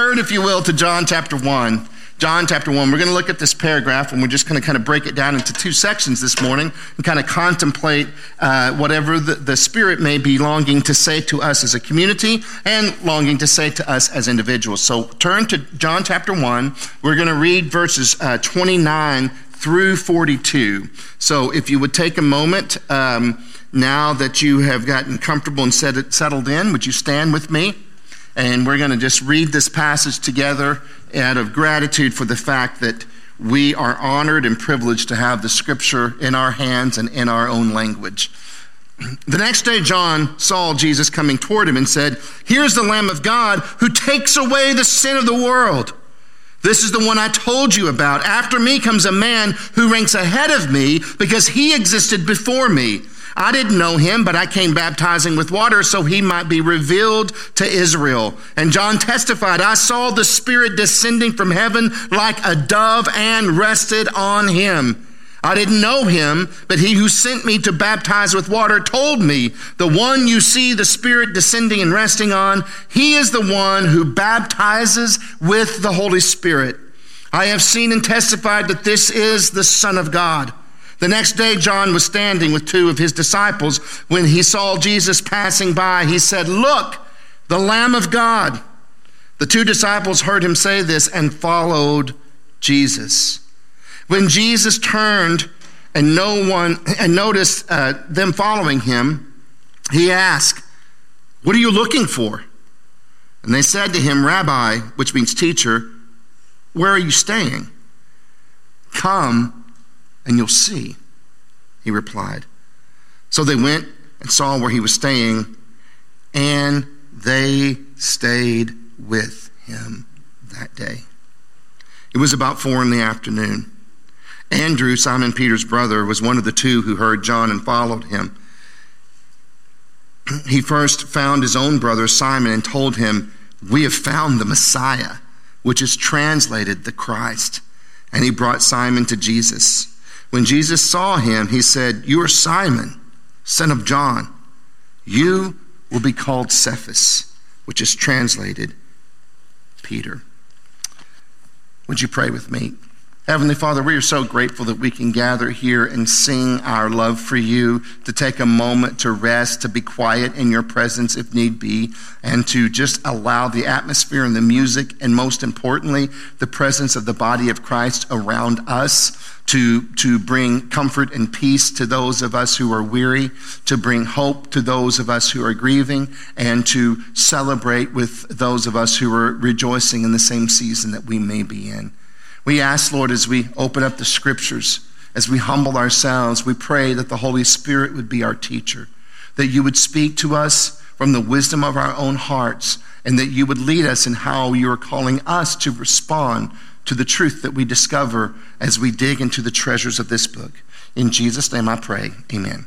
Turn, if you will, to John chapter 1. John chapter 1. We're going to look at this paragraph and we're just going to kind of break it down into two sections this morning and kind of contemplate uh, whatever the, the Spirit may be longing to say to us as a community and longing to say to us as individuals. So turn to John chapter 1. We're going to read verses uh, 29 through 42. So if you would take a moment um, now that you have gotten comfortable and settled in, would you stand with me? And we're going to just read this passage together out of gratitude for the fact that we are honored and privileged to have the scripture in our hands and in our own language. The next day, John saw Jesus coming toward him and said, Here's the Lamb of God who takes away the sin of the world. This is the one I told you about. After me comes a man who ranks ahead of me because he existed before me. I didn't know him, but I came baptizing with water so he might be revealed to Israel. And John testified, I saw the Spirit descending from heaven like a dove and rested on him. I didn't know him, but he who sent me to baptize with water told me, the one you see the Spirit descending and resting on, he is the one who baptizes with the Holy Spirit. I have seen and testified that this is the Son of God. The next day, John was standing with two of his disciples. When he saw Jesus passing by, he said, Look, the Lamb of God. The two disciples heard him say this and followed Jesus. When Jesus turned and no one and noticed uh, them following him, he asked, What are you looking for? And they said to him, Rabbi, which means teacher, where are you staying? Come and you'll see, he replied. So they went and saw where he was staying, and they stayed with him that day. It was about four in the afternoon. Andrew, Simon Peter's brother, was one of the two who heard John and followed him. He first found his own brother Simon and told him, We have found the Messiah, which is translated the Christ. And he brought Simon to Jesus. When Jesus saw him, he said, You are Simon, son of John. You will be called Cephas, which is translated Peter. Would you pray with me? Heavenly Father, we are so grateful that we can gather here and sing our love for you, to take a moment to rest, to be quiet in your presence if need be, and to just allow the atmosphere and the music, and most importantly, the presence of the body of Christ around us to, to bring comfort and peace to those of us who are weary, to bring hope to those of us who are grieving, and to celebrate with those of us who are rejoicing in the same season that we may be in. We ask, Lord, as we open up the scriptures, as we humble ourselves, we pray that the Holy Spirit would be our teacher, that you would speak to us from the wisdom of our own hearts, and that you would lead us in how you are calling us to respond to the truth that we discover as we dig into the treasures of this book. In Jesus' name I pray. Amen.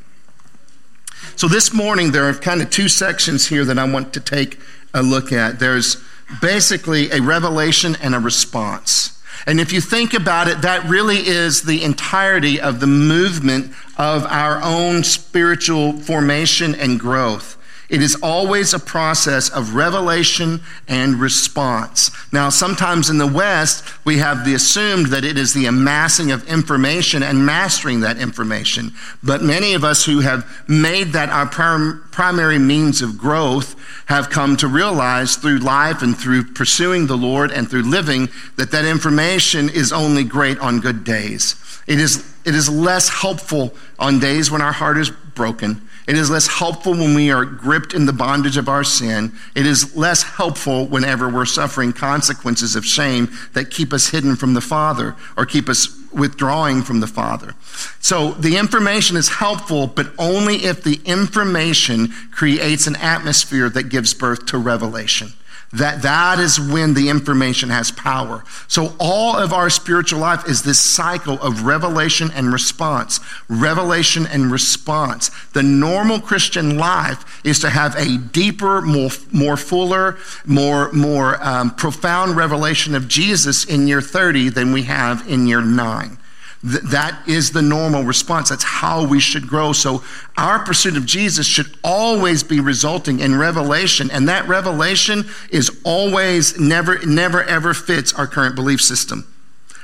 So this morning, there are kind of two sections here that I want to take a look at. There's basically a revelation and a response. And if you think about it, that really is the entirety of the movement of our own spiritual formation and growth. It is always a process of revelation and response. Now, sometimes in the West, we have the assumed that it is the amassing of information and mastering that information. But many of us who have made that our prim- primary means of growth have come to realize through life and through pursuing the Lord and through living that that information is only great on good days. It is, it is less helpful on days when our heart is broken it is less helpful when we are gripped in the bondage of our sin. It is less helpful whenever we're suffering consequences of shame that keep us hidden from the Father or keep us withdrawing from the Father. So the information is helpful, but only if the information creates an atmosphere that gives birth to revelation that that is when the information has power. So all of our spiritual life is this cycle of revelation and response, revelation and response. The normal Christian life is to have a deeper, more, more fuller, more, more um, profound revelation of Jesus in year 30 than we have in year 9. Th- that is the normal response. That's how we should grow. So our pursuit of Jesus should always be resulting in revelation. And that revelation is always never, never, ever fits our current belief system.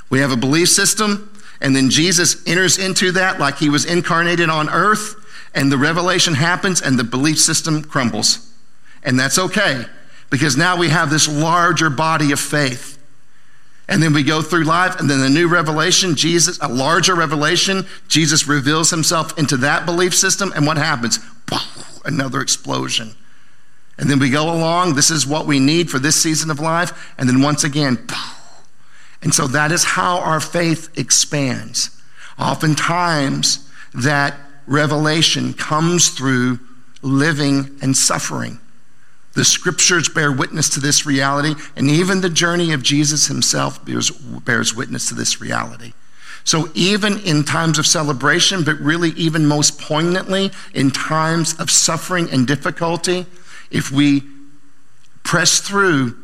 We have a belief system, and then Jesus enters into that like he was incarnated on earth, and the revelation happens, and the belief system crumbles. And that's okay, because now we have this larger body of faith. And then we go through life, and then the new revelation, Jesus, a larger revelation, Jesus reveals himself into that belief system, and what happens? Another explosion. And then we go along, this is what we need for this season of life, and then once again, and so that is how our faith expands. Oftentimes, that revelation comes through living and suffering. The scriptures bear witness to this reality, and even the journey of Jesus himself bears, bears witness to this reality. So, even in times of celebration, but really even most poignantly in times of suffering and difficulty, if we press through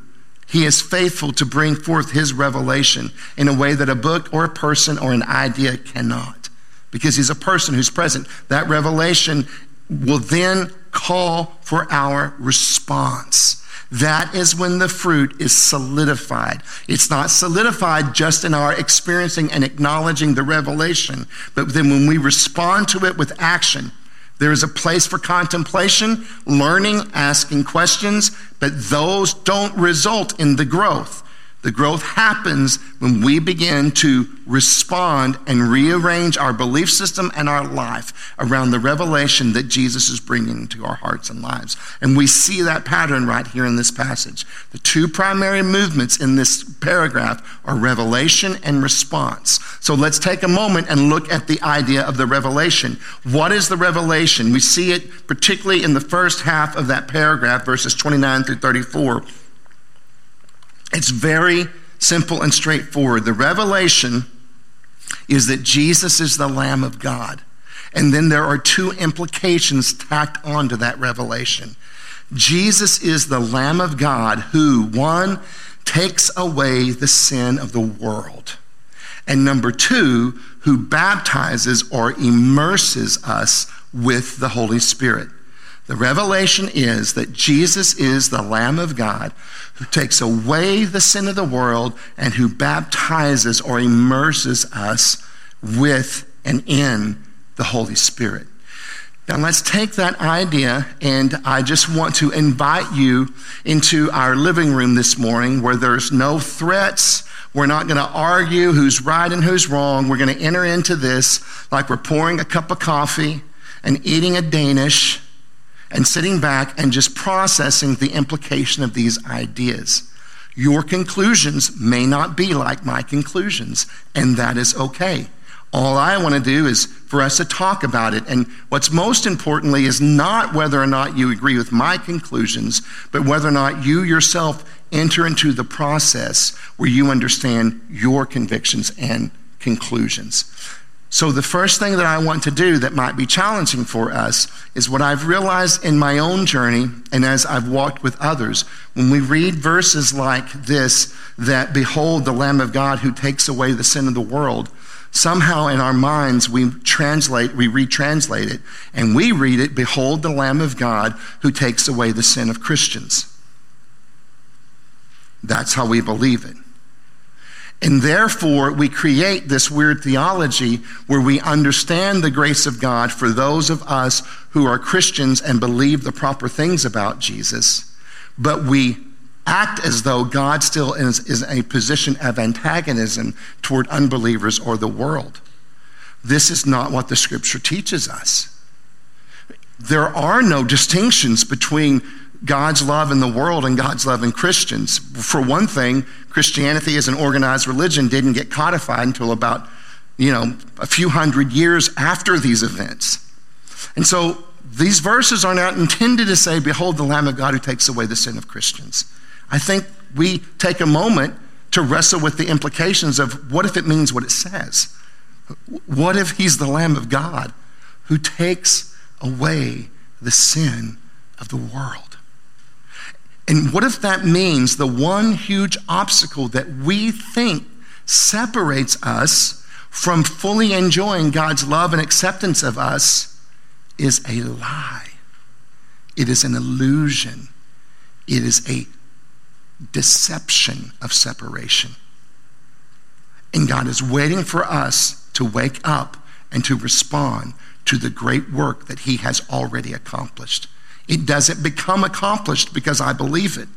he is faithful to bring forth his revelation in a way that a book or a person or an idea cannot. Because he's a person who's present. That revelation will then call for our response. That is when the fruit is solidified. It's not solidified just in our experiencing and acknowledging the revelation, but then when we respond to it with action, there is a place for contemplation, learning, asking questions, but those don't result in the growth. The growth happens when we begin to respond and rearrange our belief system and our life around the revelation that Jesus is bringing to our hearts and lives. And we see that pattern right here in this passage. The two primary movements in this paragraph are revelation and response. So let's take a moment and look at the idea of the revelation. What is the revelation? We see it particularly in the first half of that paragraph, verses 29 through 34 it's very simple and straightforward. The revelation is that Jesus is the Lamb of God. And then there are two implications tacked onto that revelation. Jesus is the Lamb of God who, one, takes away the sin of the world. And number two, who baptizes or immerses us with the Holy Spirit. The revelation is that Jesus is the Lamb of God who takes away the sin of the world and who baptizes or immerses us with and in the Holy Spirit. Now, let's take that idea, and I just want to invite you into our living room this morning where there's no threats. We're not going to argue who's right and who's wrong. We're going to enter into this like we're pouring a cup of coffee and eating a Danish and sitting back and just processing the implication of these ideas. Your conclusions may not be like my conclusions, and that is okay. All I want to do is for us to talk about it. And what's most importantly is not whether or not you agree with my conclusions, but whether or not you yourself enter into the process where you understand your convictions and conclusions. So, the first thing that I want to do that might be challenging for us is what I've realized in my own journey and as I've walked with others. When we read verses like this, that behold the Lamb of God who takes away the sin of the world, somehow in our minds we translate, we retranslate it, and we read it, behold the Lamb of God who takes away the sin of Christians. That's how we believe it. And therefore, we create this weird theology where we understand the grace of God for those of us who are Christians and believe the proper things about Jesus, but we act as though God still is, is a position of antagonism toward unbelievers or the world. This is not what the scripture teaches us. There are no distinctions between God's love in the world and God's love in Christians. For one thing, Christianity as an organized religion didn't get codified until about, you know, a few hundred years after these events. And so these verses are not intended to say, Behold the Lamb of God who takes away the sin of Christians. I think we take a moment to wrestle with the implications of what if it means what it says? What if he's the Lamb of God who takes away the sin of the world? And what if that means the one huge obstacle that we think separates us from fully enjoying God's love and acceptance of us is a lie. It is an illusion. It is a deception of separation. And God is waiting for us to wake up and to respond to the great work that He has already accomplished. It doesn't become accomplished because I believe it.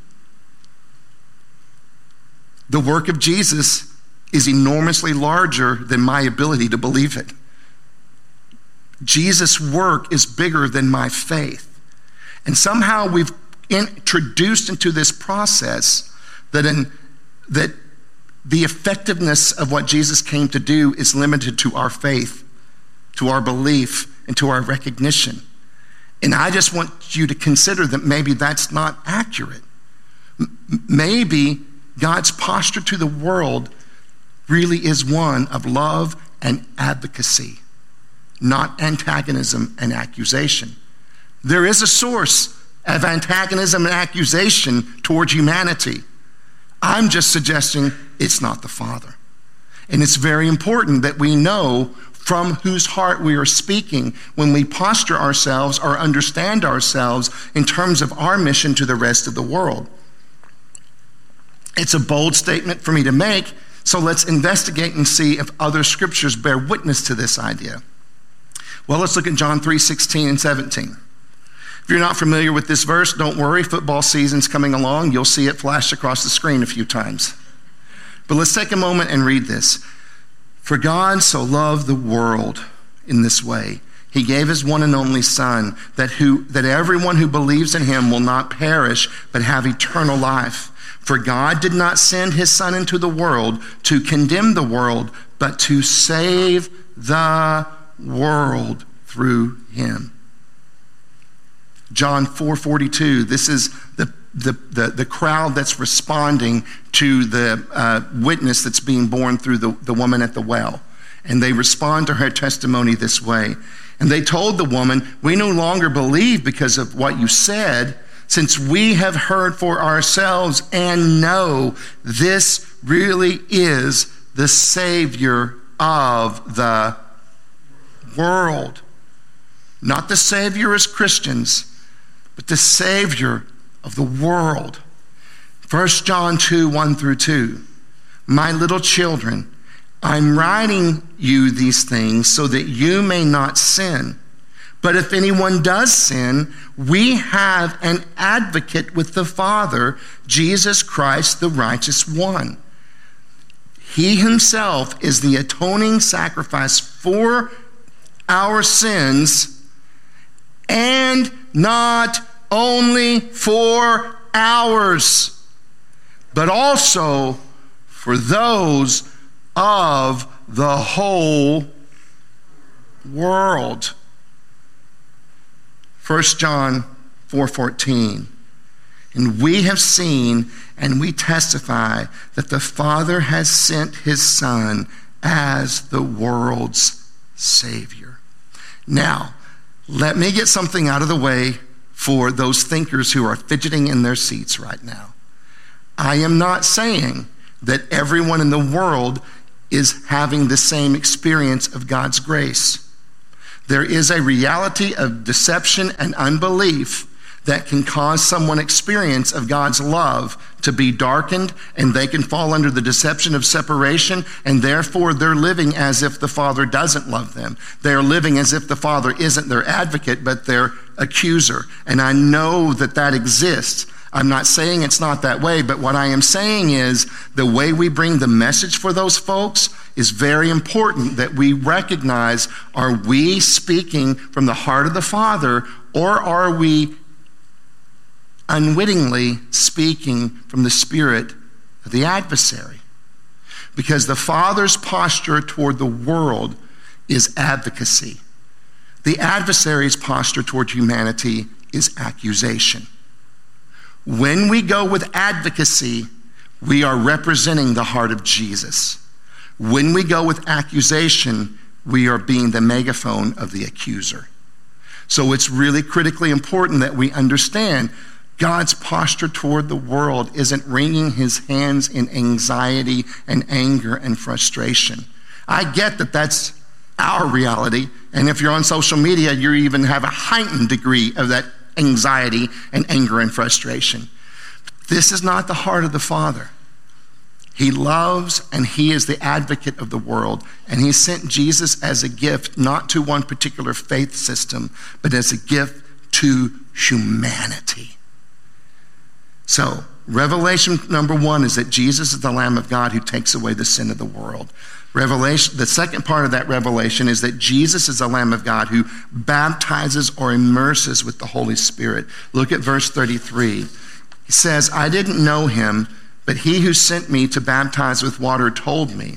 The work of Jesus is enormously larger than my ability to believe it. Jesus' work is bigger than my faith. And somehow we've introduced into this process that, in, that the effectiveness of what Jesus came to do is limited to our faith, to our belief, and to our recognition. And I just want you to consider that maybe that's not accurate. Maybe God's posture to the world really is one of love and advocacy, not antagonism and accusation. There is a source of antagonism and accusation towards humanity. I'm just suggesting it's not the Father. And it's very important that we know from whose heart we are speaking when we posture ourselves or understand ourselves in terms of our mission to the rest of the world. It's a bold statement for me to make, so let's investigate and see if other scriptures bear witness to this idea. Well, let's look at John 3 16 and 17. If you're not familiar with this verse, don't worry. Football season's coming along. You'll see it flash across the screen a few times. But let's take a moment and read this. For God so loved the world in this way. He gave his one and only Son, that, who, that everyone who believes in him will not perish, but have eternal life. For God did not send his Son into the world to condemn the world, but to save the world through him. John 4:42. This is the, the, the, the, crowd that's responding to the uh, witness that's being borne through the, the woman at the well. And they respond to her testimony this way. And they told the woman, We no longer believe because of what you said, since we have heard for ourselves and know this really is the Savior of the world. Not the Savior as Christians, but the Savior of the world. 1 John 2 1 through 2. My little children, I'm writing you these things so that you may not sin. But if anyone does sin, we have an advocate with the Father, Jesus Christ, the righteous one. He himself is the atoning sacrifice for our sins and not only for ours, but also for those of the whole world. 1 John 4:14 And we have seen and we testify that the Father has sent his son as the world's savior. Now, let me get something out of the way for those thinkers who are fidgeting in their seats right now. I am not saying that everyone in the world is having the same experience of God's grace. There is a reality of deception and unbelief that can cause someone experience of God's love to be darkened and they can fall under the deception of separation and therefore they're living as if the father doesn't love them. They're living as if the father isn't their advocate but their accuser. And I know that that exists. I'm not saying it's not that way, but what I am saying is the way we bring the message for those folks is very important that we recognize are we speaking from the heart of the Father or are we unwittingly speaking from the spirit of the adversary. Because the Father's posture toward the world is advocacy. The adversary's posture toward humanity is accusation. When we go with advocacy, we are representing the heart of Jesus. When we go with accusation, we are being the megaphone of the accuser. So it's really critically important that we understand God's posture toward the world isn't wringing his hands in anxiety and anger and frustration. I get that that's our reality. And if you're on social media, you even have a heightened degree of that anxiety and anger and frustration. This is not the heart of the Father. He loves and he is the advocate of the world. And he sent Jesus as a gift, not to one particular faith system, but as a gift to humanity. So, revelation number one is that Jesus is the Lamb of God who takes away the sin of the world. Revelation, the second part of that revelation is that Jesus is the Lamb of God who baptizes or immerses with the Holy Spirit. Look at verse 33. He says, I didn't know him, but he who sent me to baptize with water told me.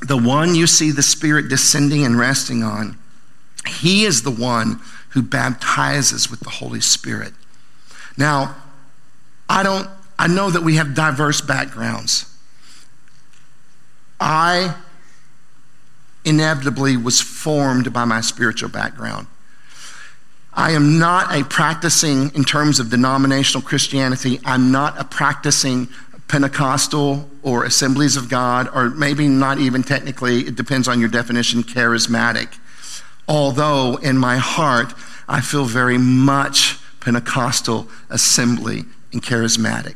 The one you see the Spirit descending and resting on, he is the one who baptizes with the Holy Spirit. Now, I don't I know that we have diverse backgrounds. I inevitably was formed by my spiritual background. I am not a practicing, in terms of denominational Christianity, I'm not a practicing Pentecostal or Assemblies of God, or maybe not even technically, it depends on your definition, charismatic. Although in my heart, I feel very much Pentecostal, assembly, and charismatic.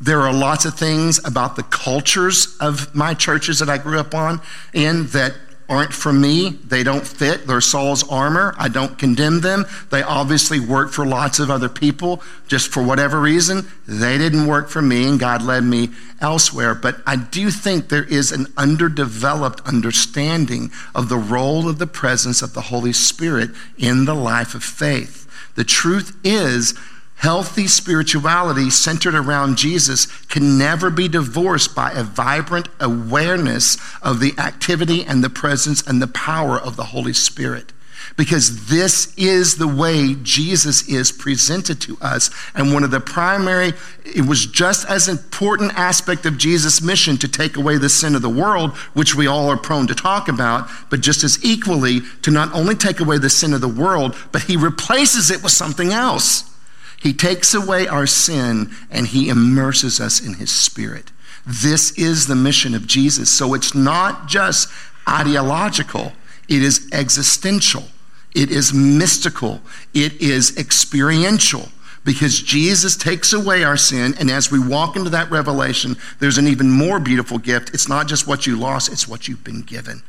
There are lots of things about the cultures of my churches that I grew up on in that aren't for me. They don't fit. They're Saul's armor. I don't condemn them. They obviously work for lots of other people. Just for whatever reason, they didn't work for me and God led me elsewhere. But I do think there is an underdeveloped understanding of the role of the presence of the Holy Spirit in the life of faith. The truth is, Healthy spirituality centered around Jesus can never be divorced by a vibrant awareness of the activity and the presence and the power of the Holy Spirit. Because this is the way Jesus is presented to us. And one of the primary, it was just as important aspect of Jesus' mission to take away the sin of the world, which we all are prone to talk about, but just as equally to not only take away the sin of the world, but he replaces it with something else. He takes away our sin and he immerses us in his spirit. This is the mission of Jesus. So it's not just ideological, it is existential, it is mystical, it is experiential. Because Jesus takes away our sin, and as we walk into that revelation, there's an even more beautiful gift. It's not just what you lost, it's what you've been given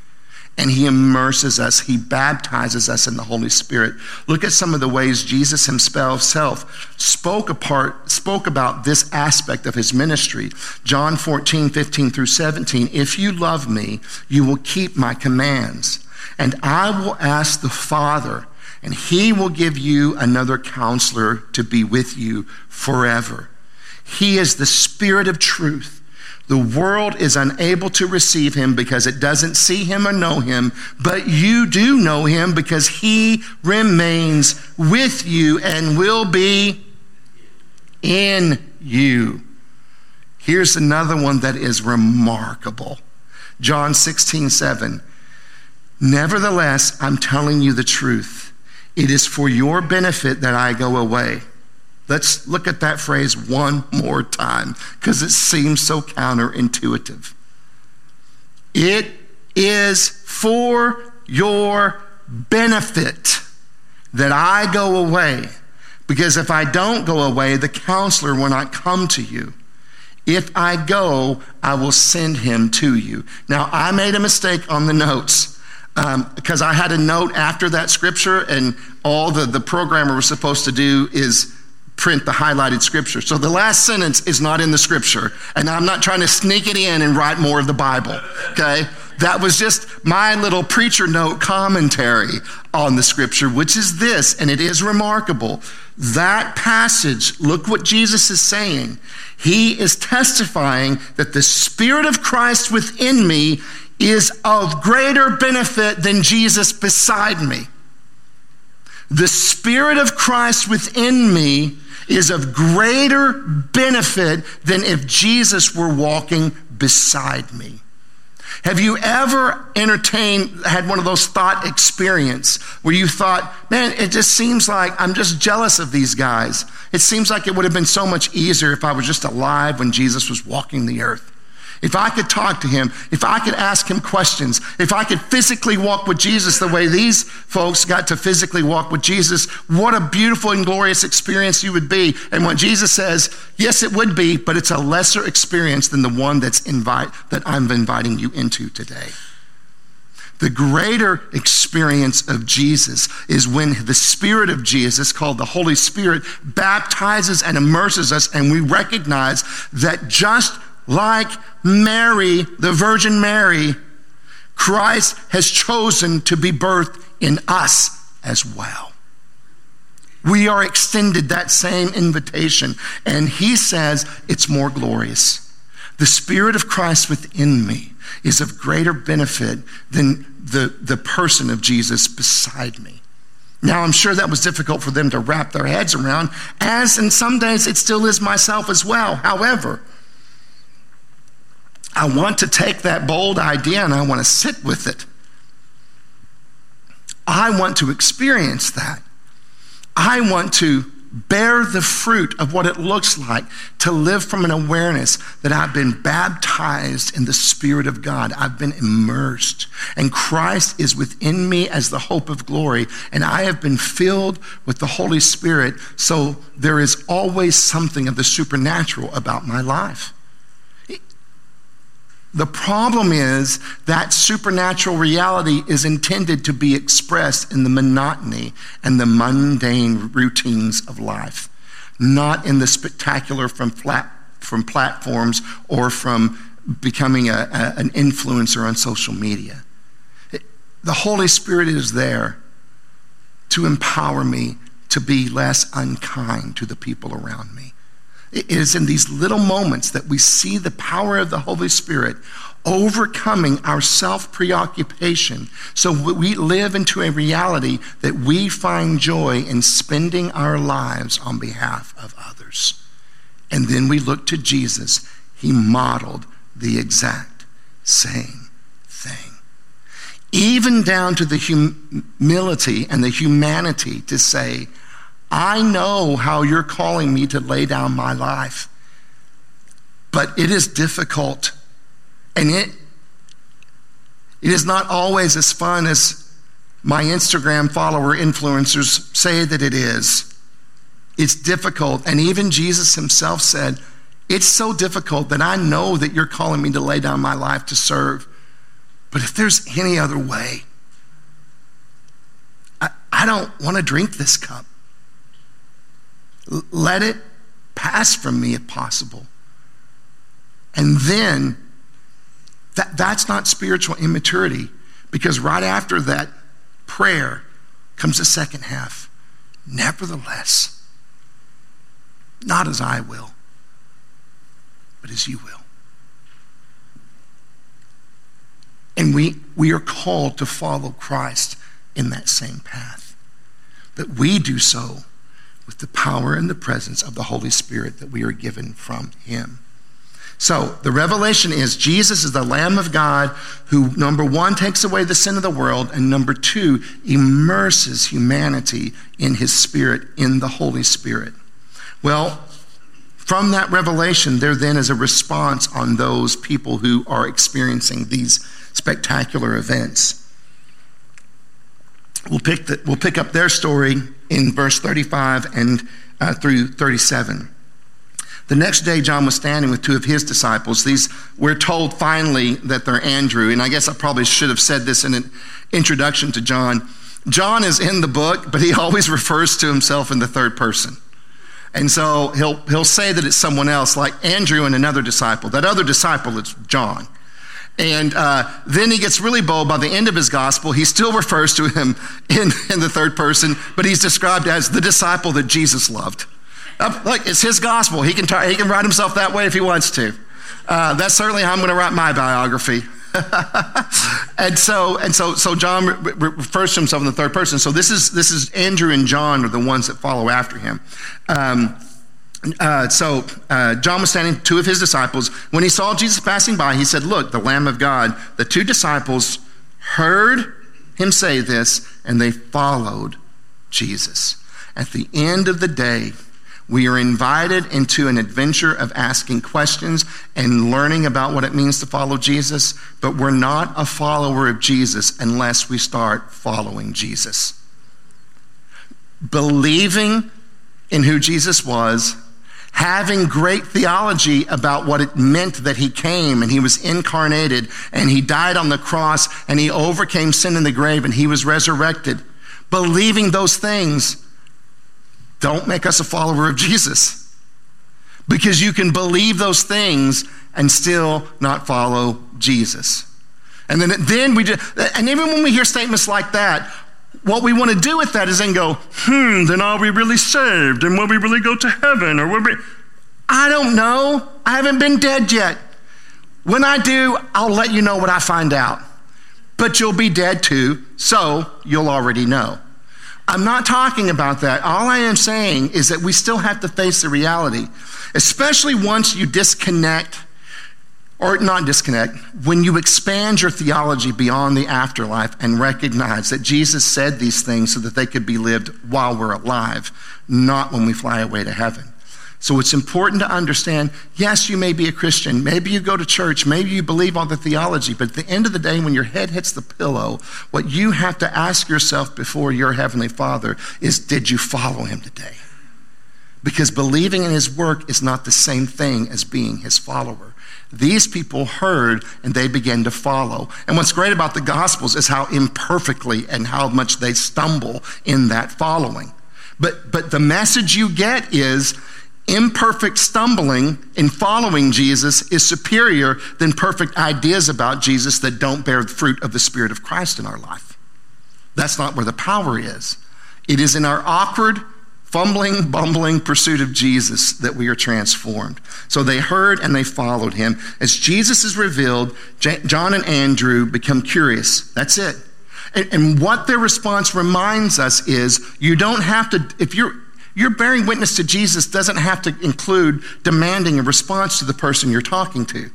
and he immerses us, he baptizes us in the Holy Spirit. Look at some of the ways Jesus himself spoke apart, spoke about this aspect of his ministry. John 14, 15 through 17. If you love me, you will keep my commands, and I will ask the Father, and he will give you another counselor to be with you forever. He is the Spirit of truth. The world is unable to receive him because it doesn't see him or know him, but you do know him because he remains with you and will be in you. Here's another one that is remarkable John 16, 7. Nevertheless, I'm telling you the truth. It is for your benefit that I go away. Let's look at that phrase one more time because it seems so counterintuitive. It is for your benefit that I go away. Because if I don't go away, the counselor will not come to you. If I go, I will send him to you. Now, I made a mistake on the notes because um, I had a note after that scripture, and all the, the programmer was supposed to do is print the highlighted scripture. So the last sentence is not in the scripture. And I'm not trying to sneak it in and write more of the Bible, okay? That was just my little preacher note commentary on the scripture, which is this, and it is remarkable. That passage, look what Jesus is saying. He is testifying that the Spirit of Christ within me is of greater benefit than Jesus beside me. The Spirit of Christ within me is of greater benefit than if Jesus were walking beside me. Have you ever entertained, had one of those thought experience where you thought, man, it just seems like I'm just jealous of these guys. It seems like it would have been so much easier if I was just alive when Jesus was walking the earth. If I could talk to him, if I could ask him questions, if I could physically walk with Jesus the way these folks got to physically walk with Jesus, what a beautiful and glorious experience you would be. And when Jesus says, yes, it would be, but it's a lesser experience than the one that's invite, that I'm inviting you into today. The greater experience of Jesus is when the Spirit of Jesus, called the Holy Spirit, baptizes and immerses us, and we recognize that just like Mary, the Virgin Mary, Christ has chosen to be birthed in us as well. We are extended that same invitation, and he says it's more glorious. The Spirit of Christ within me is of greater benefit than the, the person of Jesus beside me. Now, I'm sure that was difficult for them to wrap their heads around, as in some days it still is myself as well. However, I want to take that bold idea and I want to sit with it. I want to experience that. I want to bear the fruit of what it looks like to live from an awareness that I've been baptized in the Spirit of God. I've been immersed, and Christ is within me as the hope of glory, and I have been filled with the Holy Spirit, so there is always something of the supernatural about my life. The problem is that supernatural reality is intended to be expressed in the monotony and the mundane routines of life, not in the spectacular from, flat, from platforms or from becoming a, a, an influencer on social media. It, the Holy Spirit is there to empower me to be less unkind to the people around me. It is in these little moments that we see the power of the Holy Spirit overcoming our self preoccupation. So we live into a reality that we find joy in spending our lives on behalf of others. And then we look to Jesus. He modeled the exact same thing. Even down to the humility and the humanity to say, I know how you're calling me to lay down my life, but it is difficult. And it, it is not always as fun as my Instagram follower influencers say that it is. It's difficult. And even Jesus himself said, It's so difficult that I know that you're calling me to lay down my life to serve. But if there's any other way, I, I don't want to drink this cup. Let it pass from me if possible. And then that, that's not spiritual immaturity because right after that prayer comes the second half. Nevertheless, not as I will, but as you will. And we, we are called to follow Christ in that same path. That we do so with the power and the presence of the Holy Spirit that we are given from Him. So the revelation is Jesus is the Lamb of God who, number one, takes away the sin of the world, and number two, immerses humanity in His Spirit, in the Holy Spirit. Well, from that revelation, there then is a response on those people who are experiencing these spectacular events. We'll pick, the, we'll pick up their story in verse 35 and uh, through 37. The next day, John was standing with two of his disciples. These, we're told finally that they're Andrew, and I guess I probably should have said this in an introduction to John. John is in the book, but he always refers to himself in the third person. And so he'll, he'll say that it's someone else, like Andrew and another disciple. That other disciple is John. And uh, then he gets really bold by the end of his gospel. He still refers to him in, in the third person, but he's described as the disciple that Jesus loved. Uh, like, it's his gospel. He can, he can write himself that way if he wants to. Uh, that's certainly how I'm going to write my biography. and so, and so, so John re- refers to himself in the third person. So this is, this is Andrew and John are the ones that follow after him. Um, uh, so uh, John was standing, two of his disciples. When he saw Jesus passing by, he said, Look, the Lamb of God. The two disciples heard him say this, and they followed Jesus. At the end of the day, We are invited into an adventure of asking questions and learning about what it means to follow Jesus, but we're not a follower of Jesus unless we start following Jesus. Believing in who Jesus was, having great theology about what it meant that he came and he was incarnated and he died on the cross and he overcame sin in the grave and he was resurrected. Believing those things don't make us a follower of Jesus. Because you can believe those things and still not follow Jesus. And then, then we just, and even when we hear statements like that, what we want to do with that is then go, hmm, then are we really saved? And will we really go to heaven? Or will we? I don't know. I haven't been dead yet. When I do, I'll let you know what I find out. But you'll be dead too, so you'll already know. I'm not talking about that. All I am saying is that we still have to face the reality, especially once you disconnect or not disconnect, when you expand your theology beyond the afterlife and recognize that Jesus said these things so that they could be lived while we're alive, not when we fly away to heaven. So it's important to understand yes, you may be a Christian. Maybe you go to church. Maybe you believe all the theology. But at the end of the day, when your head hits the pillow, what you have to ask yourself before your Heavenly Father is did you follow Him today? Because believing in His work is not the same thing as being His follower. These people heard and they began to follow. And what's great about the Gospels is how imperfectly and how much they stumble in that following. But, but the message you get is imperfect stumbling in following Jesus is superior than perfect ideas about Jesus that don't bear the fruit of the Spirit of Christ in our life. That's not where the power is. It is in our awkward, fumbling, bumbling pursuit of Jesus that we are transformed. So they heard and they followed him. As Jesus is revealed, John and Andrew become curious. That's it. And, what their response reminds us is you don't have to, if you're, you're bearing witness to Jesus doesn't have to include demanding a response to the person you're talking to.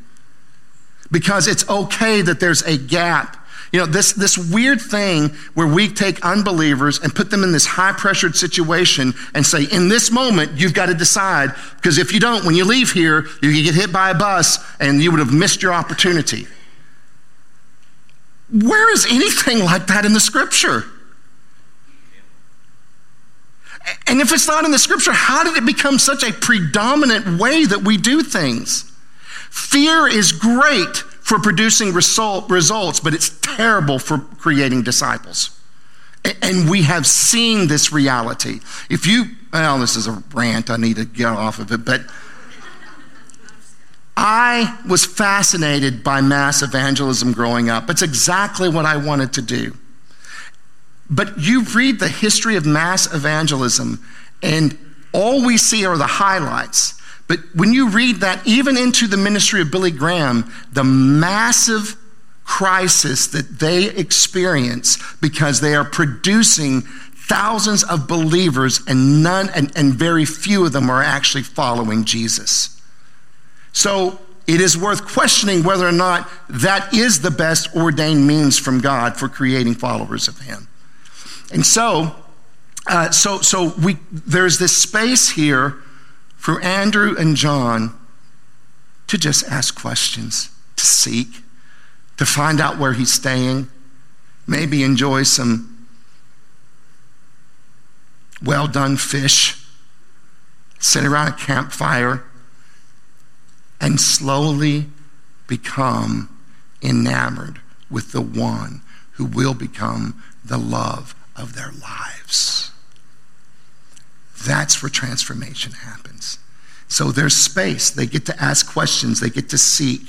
Because it's okay that there's a gap you know, this, this weird thing where we take unbelievers and put them in this high pressured situation and say, in this moment, you've got to decide, because if you don't, when you leave here, you get hit by a bus and you would have missed your opportunity. Where is anything like that in the scripture? And if it's not in the scripture, how did it become such a predominant way that we do things? Fear is great for producing result, results, but it's terrible for creating disciples. And we have seen this reality. If you, well, this is a rant, I need to get off of it, but I was fascinated by mass evangelism growing up. It's exactly what I wanted to do. But you read the history of mass evangelism, and all we see are the highlights. But when you read that, even into the ministry of Billy Graham, the massive crisis that they experience because they are producing thousands of believers and none and, and very few of them are actually following Jesus. So it is worth questioning whether or not that is the best ordained means from God for creating followers of Him. And so, uh, so, so we, there's this space here for Andrew and John to just ask questions, to seek, to find out where he's staying, maybe enjoy some well done fish, sit around a campfire, and slowly become enamored with the one who will become the love of their lives. That's where transformation happens. So there's space. They get to ask questions, they get to seek.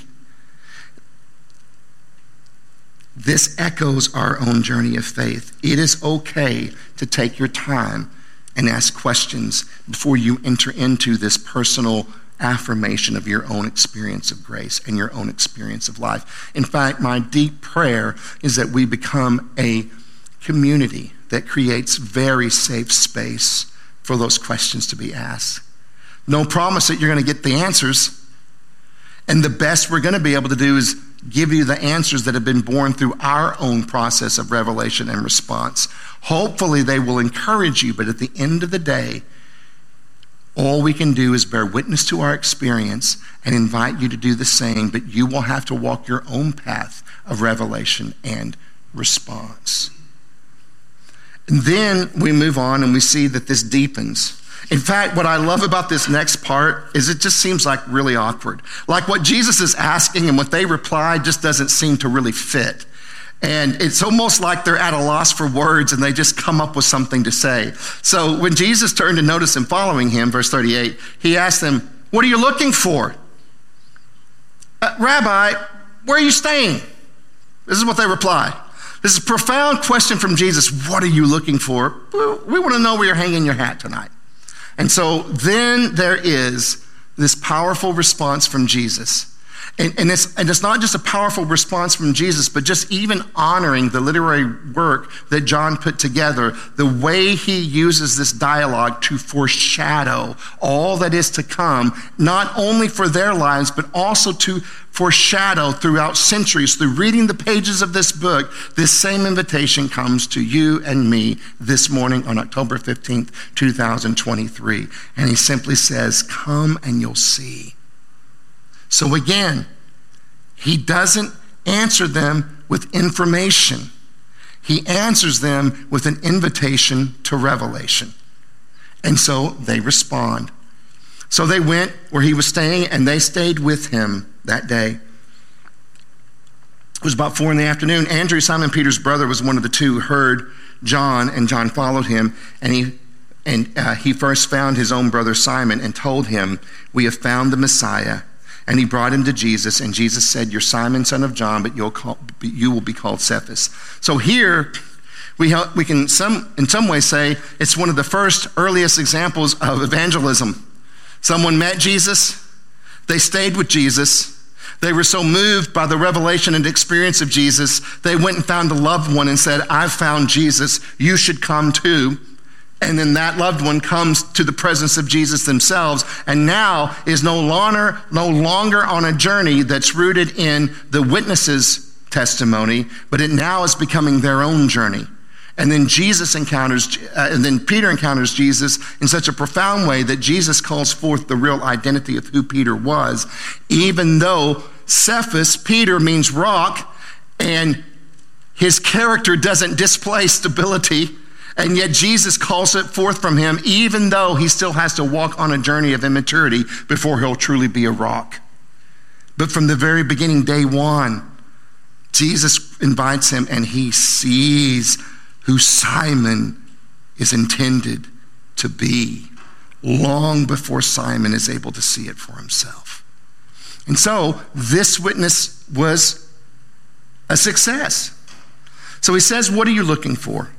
This echoes our own journey of faith. It is okay to take your time and ask questions before you enter into this personal affirmation of your own experience of grace and your own experience of life. In fact, my deep prayer is that we become a community that creates very safe space for those questions to be asked. No promise that you're going to get the answers. And the best we're going to be able to do is give you the answers that have been born through our own process of revelation and response. Hopefully, they will encourage you, but at the end of the day, All we can do is bear witness to our experience and invite you to do the same, but you will have to walk your own path of revelation and response. And then we move on and we see that this deepens. In fact, what I love about this next part is it just seems like really awkward. Like what Jesus is asking and what they reply just doesn't seem to really fit. And it's almost like they're at a loss for words and they just come up with something to say. So when Jesus turned to notice him following him, verse 38, he asked them, What are you looking for? Uh, Rabbi, where are you staying? This is what they reply. This is a profound question from Jesus. What are you looking for? We want to know where you're hanging your hat tonight. And so then there is this powerful response from Jesus. And, and, it's, and it's not just a powerful response from Jesus, but just even honoring the literary work that John put together, the way he uses this dialogue to foreshadow all that is to come, not only for their lives, but also to foreshadow throughout centuries. Through reading the pages of this book, this same invitation comes to you and me this morning on October 15th, 2023. And he simply says, Come and you'll see. So again, he doesn't answer them with information. He answers them with an invitation to revelation. And so they respond. So they went where he was staying and they stayed with him that day. It was about four in the afternoon. Andrew, Simon Peter's brother, was one of the two, heard John, and John followed him. And he, and, uh, he first found his own brother Simon and told him, We have found the Messiah and he brought him to Jesus, and Jesus said, You're Simon, son of John, but you'll call, you will be called Cephas. So here, we, we can some, in some ways say it's one of the first earliest examples of evangelism. Someone met Jesus, they stayed with Jesus, they were so moved by the revelation and experience of Jesus, they went and found a loved one and said, I've found Jesus, you should come too and then that loved one comes to the presence of Jesus themselves. And now is no longer no longer on a journey that's rooted in the witness's testimony but it now is becoming their own journey. And then Jesus encounters uh, and then Peter encounters Jesus in such a profound way that Jesus calls forth the real identity of who Peter was even though Cephas Peter means rock and his character doesn't display stability and yet Jesus calls it forth from him, even though he still has to walk on a journey of immaturity before he'll truly be a rock. But from the very beginning, day one, Jesus invites him and he sees who Simon is intended to be long before Simon is able to see it for himself. And so this witness was a success. So he says, What are you looking for?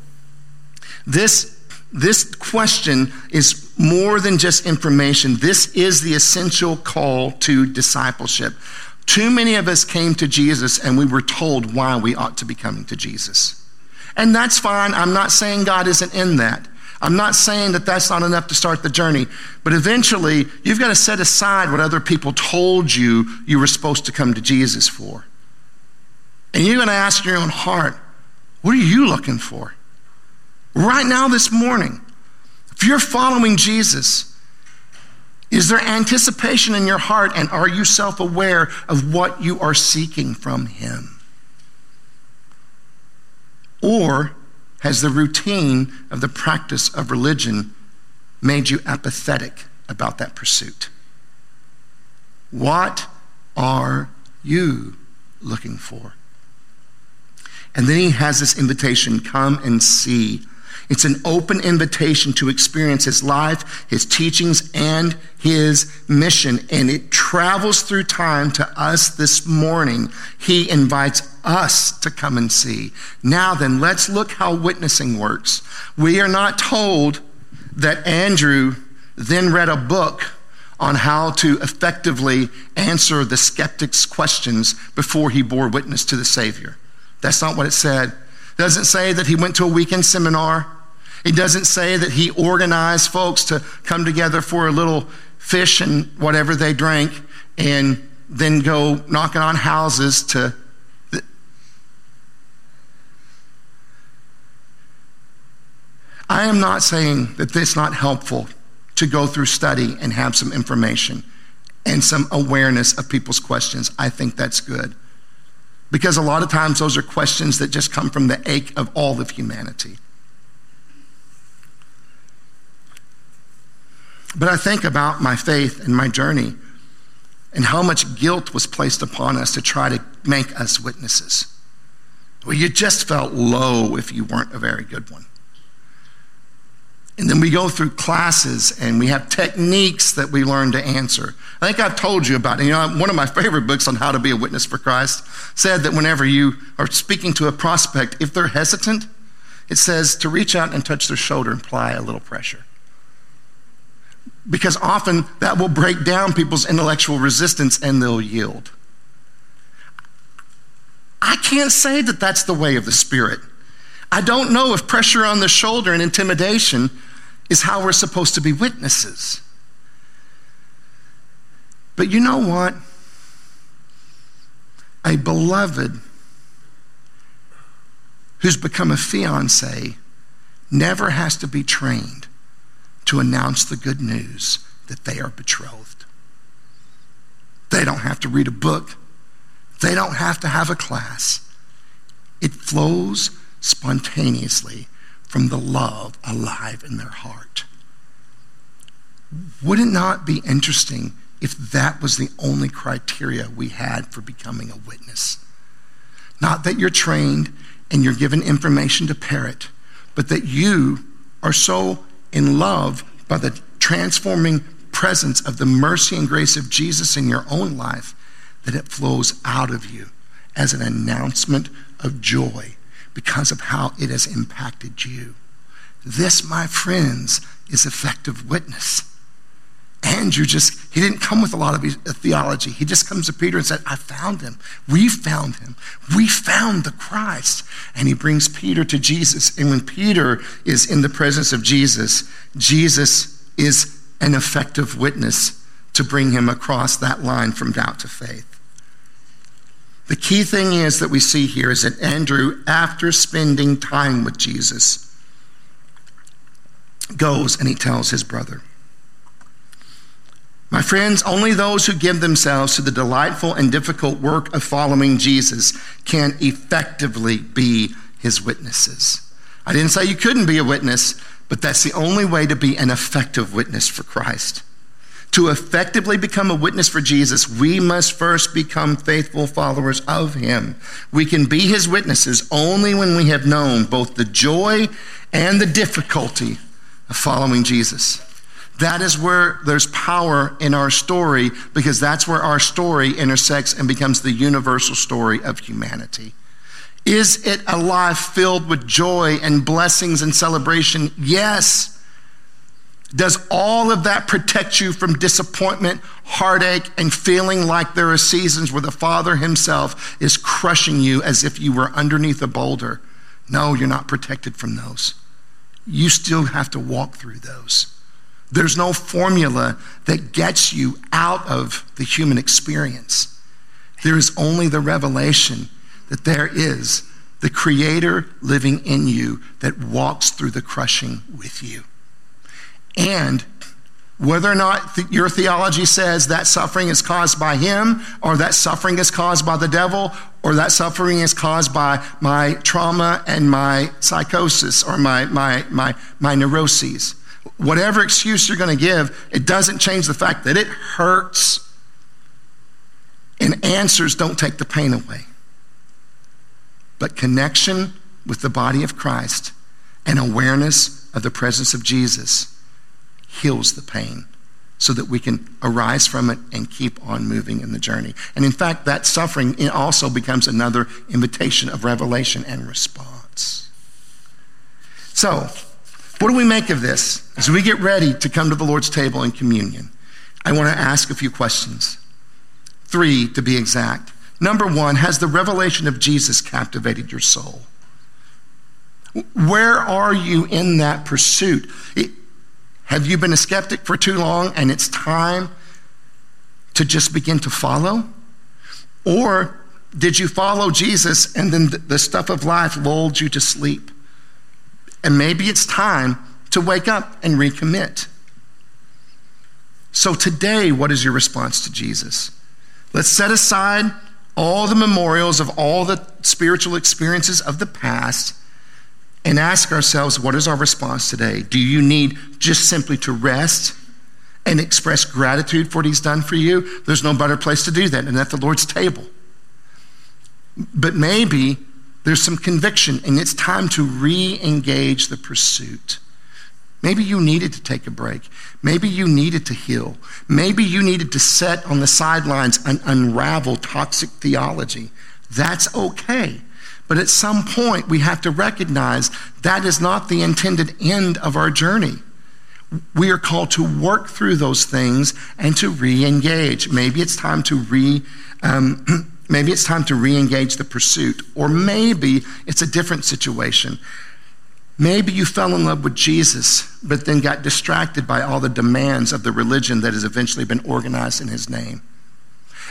This, this question is more than just information. This is the essential call to discipleship. Too many of us came to Jesus and we were told why we ought to be coming to Jesus. And that's fine. I'm not saying God isn't in that. I'm not saying that that's not enough to start the journey. But eventually, you've got to set aside what other people told you you were supposed to come to Jesus for. And you're going to ask your own heart, what are you looking for? Right now, this morning, if you're following Jesus, is there anticipation in your heart and are you self aware of what you are seeking from Him? Or has the routine of the practice of religion made you apathetic about that pursuit? What are you looking for? And then he has this invitation come and see it's an open invitation to experience his life, his teachings, and his mission. And it travels through time to us this morning. He invites us to come and see. Now then, let's look how witnessing works. We are not told that Andrew then read a book on how to effectively answer the skeptic's questions before he bore witness to the Savior. That's not what it said. Doesn't say that he went to a weekend seminar. It doesn't say that he organized folks to come together for a little fish and whatever they drank and then go knocking on houses to. I am not saying that is not helpful to go through study and have some information and some awareness of people's questions. I think that's good. Because a lot of times those are questions that just come from the ache of all of humanity. But I think about my faith and my journey and how much guilt was placed upon us to try to make us witnesses. Well, you just felt low if you weren't a very good one. And then we go through classes and we have techniques that we learn to answer. I think I've told you about it. You know, one of my favorite books on how to be a witness for Christ said that whenever you are speaking to a prospect, if they're hesitant, it says to reach out and touch their shoulder and apply a little pressure. Because often that will break down people's intellectual resistance and they'll yield. I can't say that that's the way of the Spirit. I don't know if pressure on the shoulder and intimidation is how we're supposed to be witnesses. But you know what? A beloved who's become a fiance never has to be trained to announce the good news that they are betrothed. They don't have to read a book, they don't have to have a class. It flows spontaneously from the love alive in their heart. Would it not be interesting if that was the only criteria we had for becoming a witness? Not that you're trained and you're given information to parrot, but that you are so in love by the transforming presence of the mercy and grace of Jesus in your own life that it flows out of you as an announcement of joy because of how it has impacted you. This, my friends, is effective witness. Andrew just, he didn't come with a lot of uh, theology. He just comes to Peter and said, I found him. We found him. We found the Christ. And he brings Peter to Jesus. And when Peter is in the presence of Jesus, Jesus is an effective witness to bring him across that line from doubt to faith. The key thing is that we see here is that Andrew, after spending time with Jesus, goes and he tells his brother. My friends, only those who give themselves to the delightful and difficult work of following Jesus can effectively be his witnesses. I didn't say you couldn't be a witness, but that's the only way to be an effective witness for Christ. To effectively become a witness for Jesus, we must first become faithful followers of him. We can be his witnesses only when we have known both the joy and the difficulty of following Jesus. That is where there's power in our story because that's where our story intersects and becomes the universal story of humanity. Is it a life filled with joy and blessings and celebration? Yes. Does all of that protect you from disappointment, heartache, and feeling like there are seasons where the Father Himself is crushing you as if you were underneath a boulder? No, you're not protected from those. You still have to walk through those. There's no formula that gets you out of the human experience. There is only the revelation that there is the Creator living in you that walks through the crushing with you. And whether or not th- your theology says that suffering is caused by him, or that suffering is caused by the devil, or that suffering is caused by my trauma and my psychosis or my, my, my, my neuroses. Whatever excuse you're going to give, it doesn't change the fact that it hurts. And answers don't take the pain away. But connection with the body of Christ and awareness of the presence of Jesus heals the pain so that we can arise from it and keep on moving in the journey. And in fact, that suffering also becomes another invitation of revelation and response. So, what do we make of this? As we get ready to come to the Lord's table in communion, I want to ask a few questions. Three to be exact. Number one, has the revelation of Jesus captivated your soul? Where are you in that pursuit? It, have you been a skeptic for too long and it's time to just begin to follow? Or did you follow Jesus and then the stuff of life lulled you to sleep? And maybe it's time to wake up and recommit. So today, what is your response to Jesus? Let's set aside all the memorials of all the spiritual experiences of the past and ask ourselves what is our response today? Do you need just simply to rest and express gratitude for what He's done for you? There's no better place to do that than at the Lord's table. But maybe there's some conviction and it's time to re engage the pursuit. Maybe you needed to take a break. Maybe you needed to heal. Maybe you needed to set on the sidelines and unravel toxic theology. That's okay. But at some point, we have to recognize that is not the intended end of our journey. We are called to work through those things and to re-engage. Maybe it's time to re, um, maybe it's time to re-engage the pursuit, or maybe it's a different situation. Maybe you fell in love with Jesus, but then got distracted by all the demands of the religion that has eventually been organized in his name.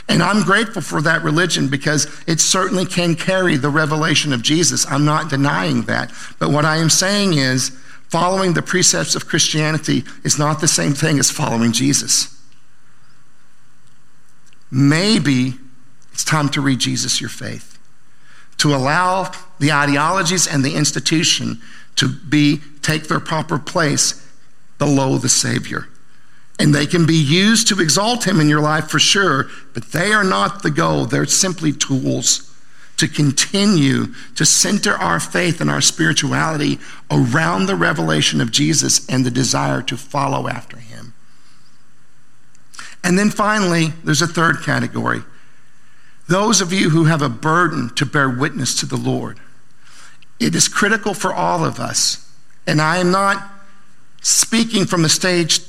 And I'm grateful for that religion because it certainly can carry the revelation of Jesus. I'm not denying that. But what I am saying is, following the precepts of Christianity is not the same thing as following Jesus. Maybe it's time to read Jesus your faith, to allow the ideologies and the institution to be take their proper place below the Savior. And they can be used to exalt him in your life for sure, but they are not the goal. They're simply tools to continue to center our faith and our spirituality around the revelation of Jesus and the desire to follow after him. And then finally, there's a third category. Those of you who have a burden to bear witness to the Lord. It is critical for all of us. And I am not speaking from the stage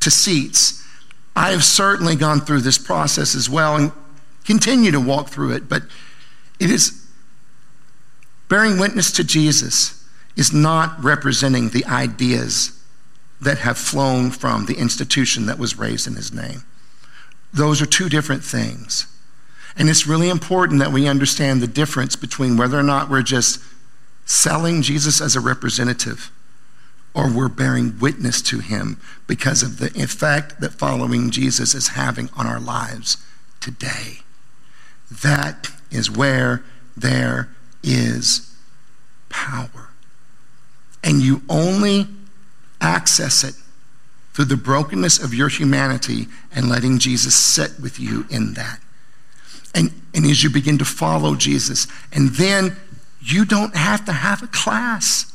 to seats. I have certainly gone through this process as well and continue to walk through it, but it is bearing witness to Jesus is not representing the ideas that have flown from the institution that was raised in his name. Those are two different things. And it's really important that we understand the difference between whether or not we're just selling Jesus as a representative or we're bearing witness to him because of the effect that following Jesus is having on our lives today. That is where there is power. And you only access it through the brokenness of your humanity and letting Jesus sit with you in that. And, and as you begin to follow Jesus, and then you don't have to have a class.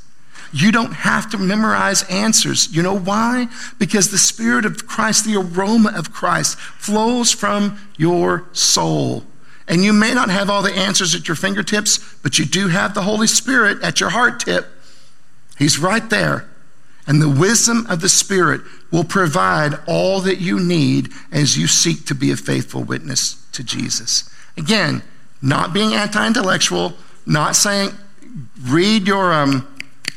You don't have to memorize answers. You know why? Because the Spirit of Christ, the aroma of Christ, flows from your soul. And you may not have all the answers at your fingertips, but you do have the Holy Spirit at your heart tip. He's right there. And the wisdom of the Spirit will provide all that you need as you seek to be a faithful witness to Jesus. Again, not being anti intellectual, not saying, read your um,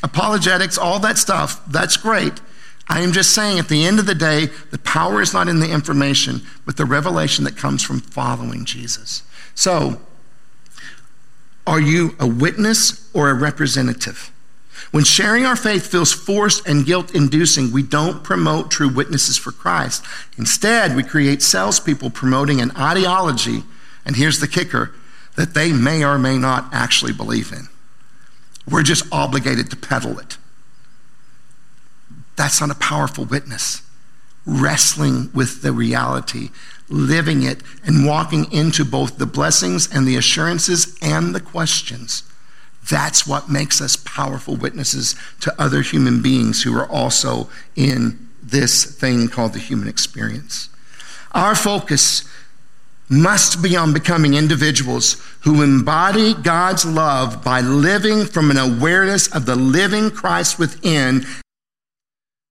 apologetics, all that stuff. That's great. I am just saying at the end of the day, the power is not in the information, but the revelation that comes from following Jesus. So, are you a witness or a representative? When sharing our faith feels forced and guilt inducing, we don't promote true witnesses for Christ. Instead, we create salespeople promoting an ideology, and here's the kicker that they may or may not actually believe in. We're just obligated to peddle it. That's not a powerful witness. Wrestling with the reality, living it, and walking into both the blessings and the assurances and the questions. That's what makes us powerful witnesses to other human beings who are also in this thing called the human experience. Our focus must be on becoming individuals who embody God's love by living from an awareness of the living Christ within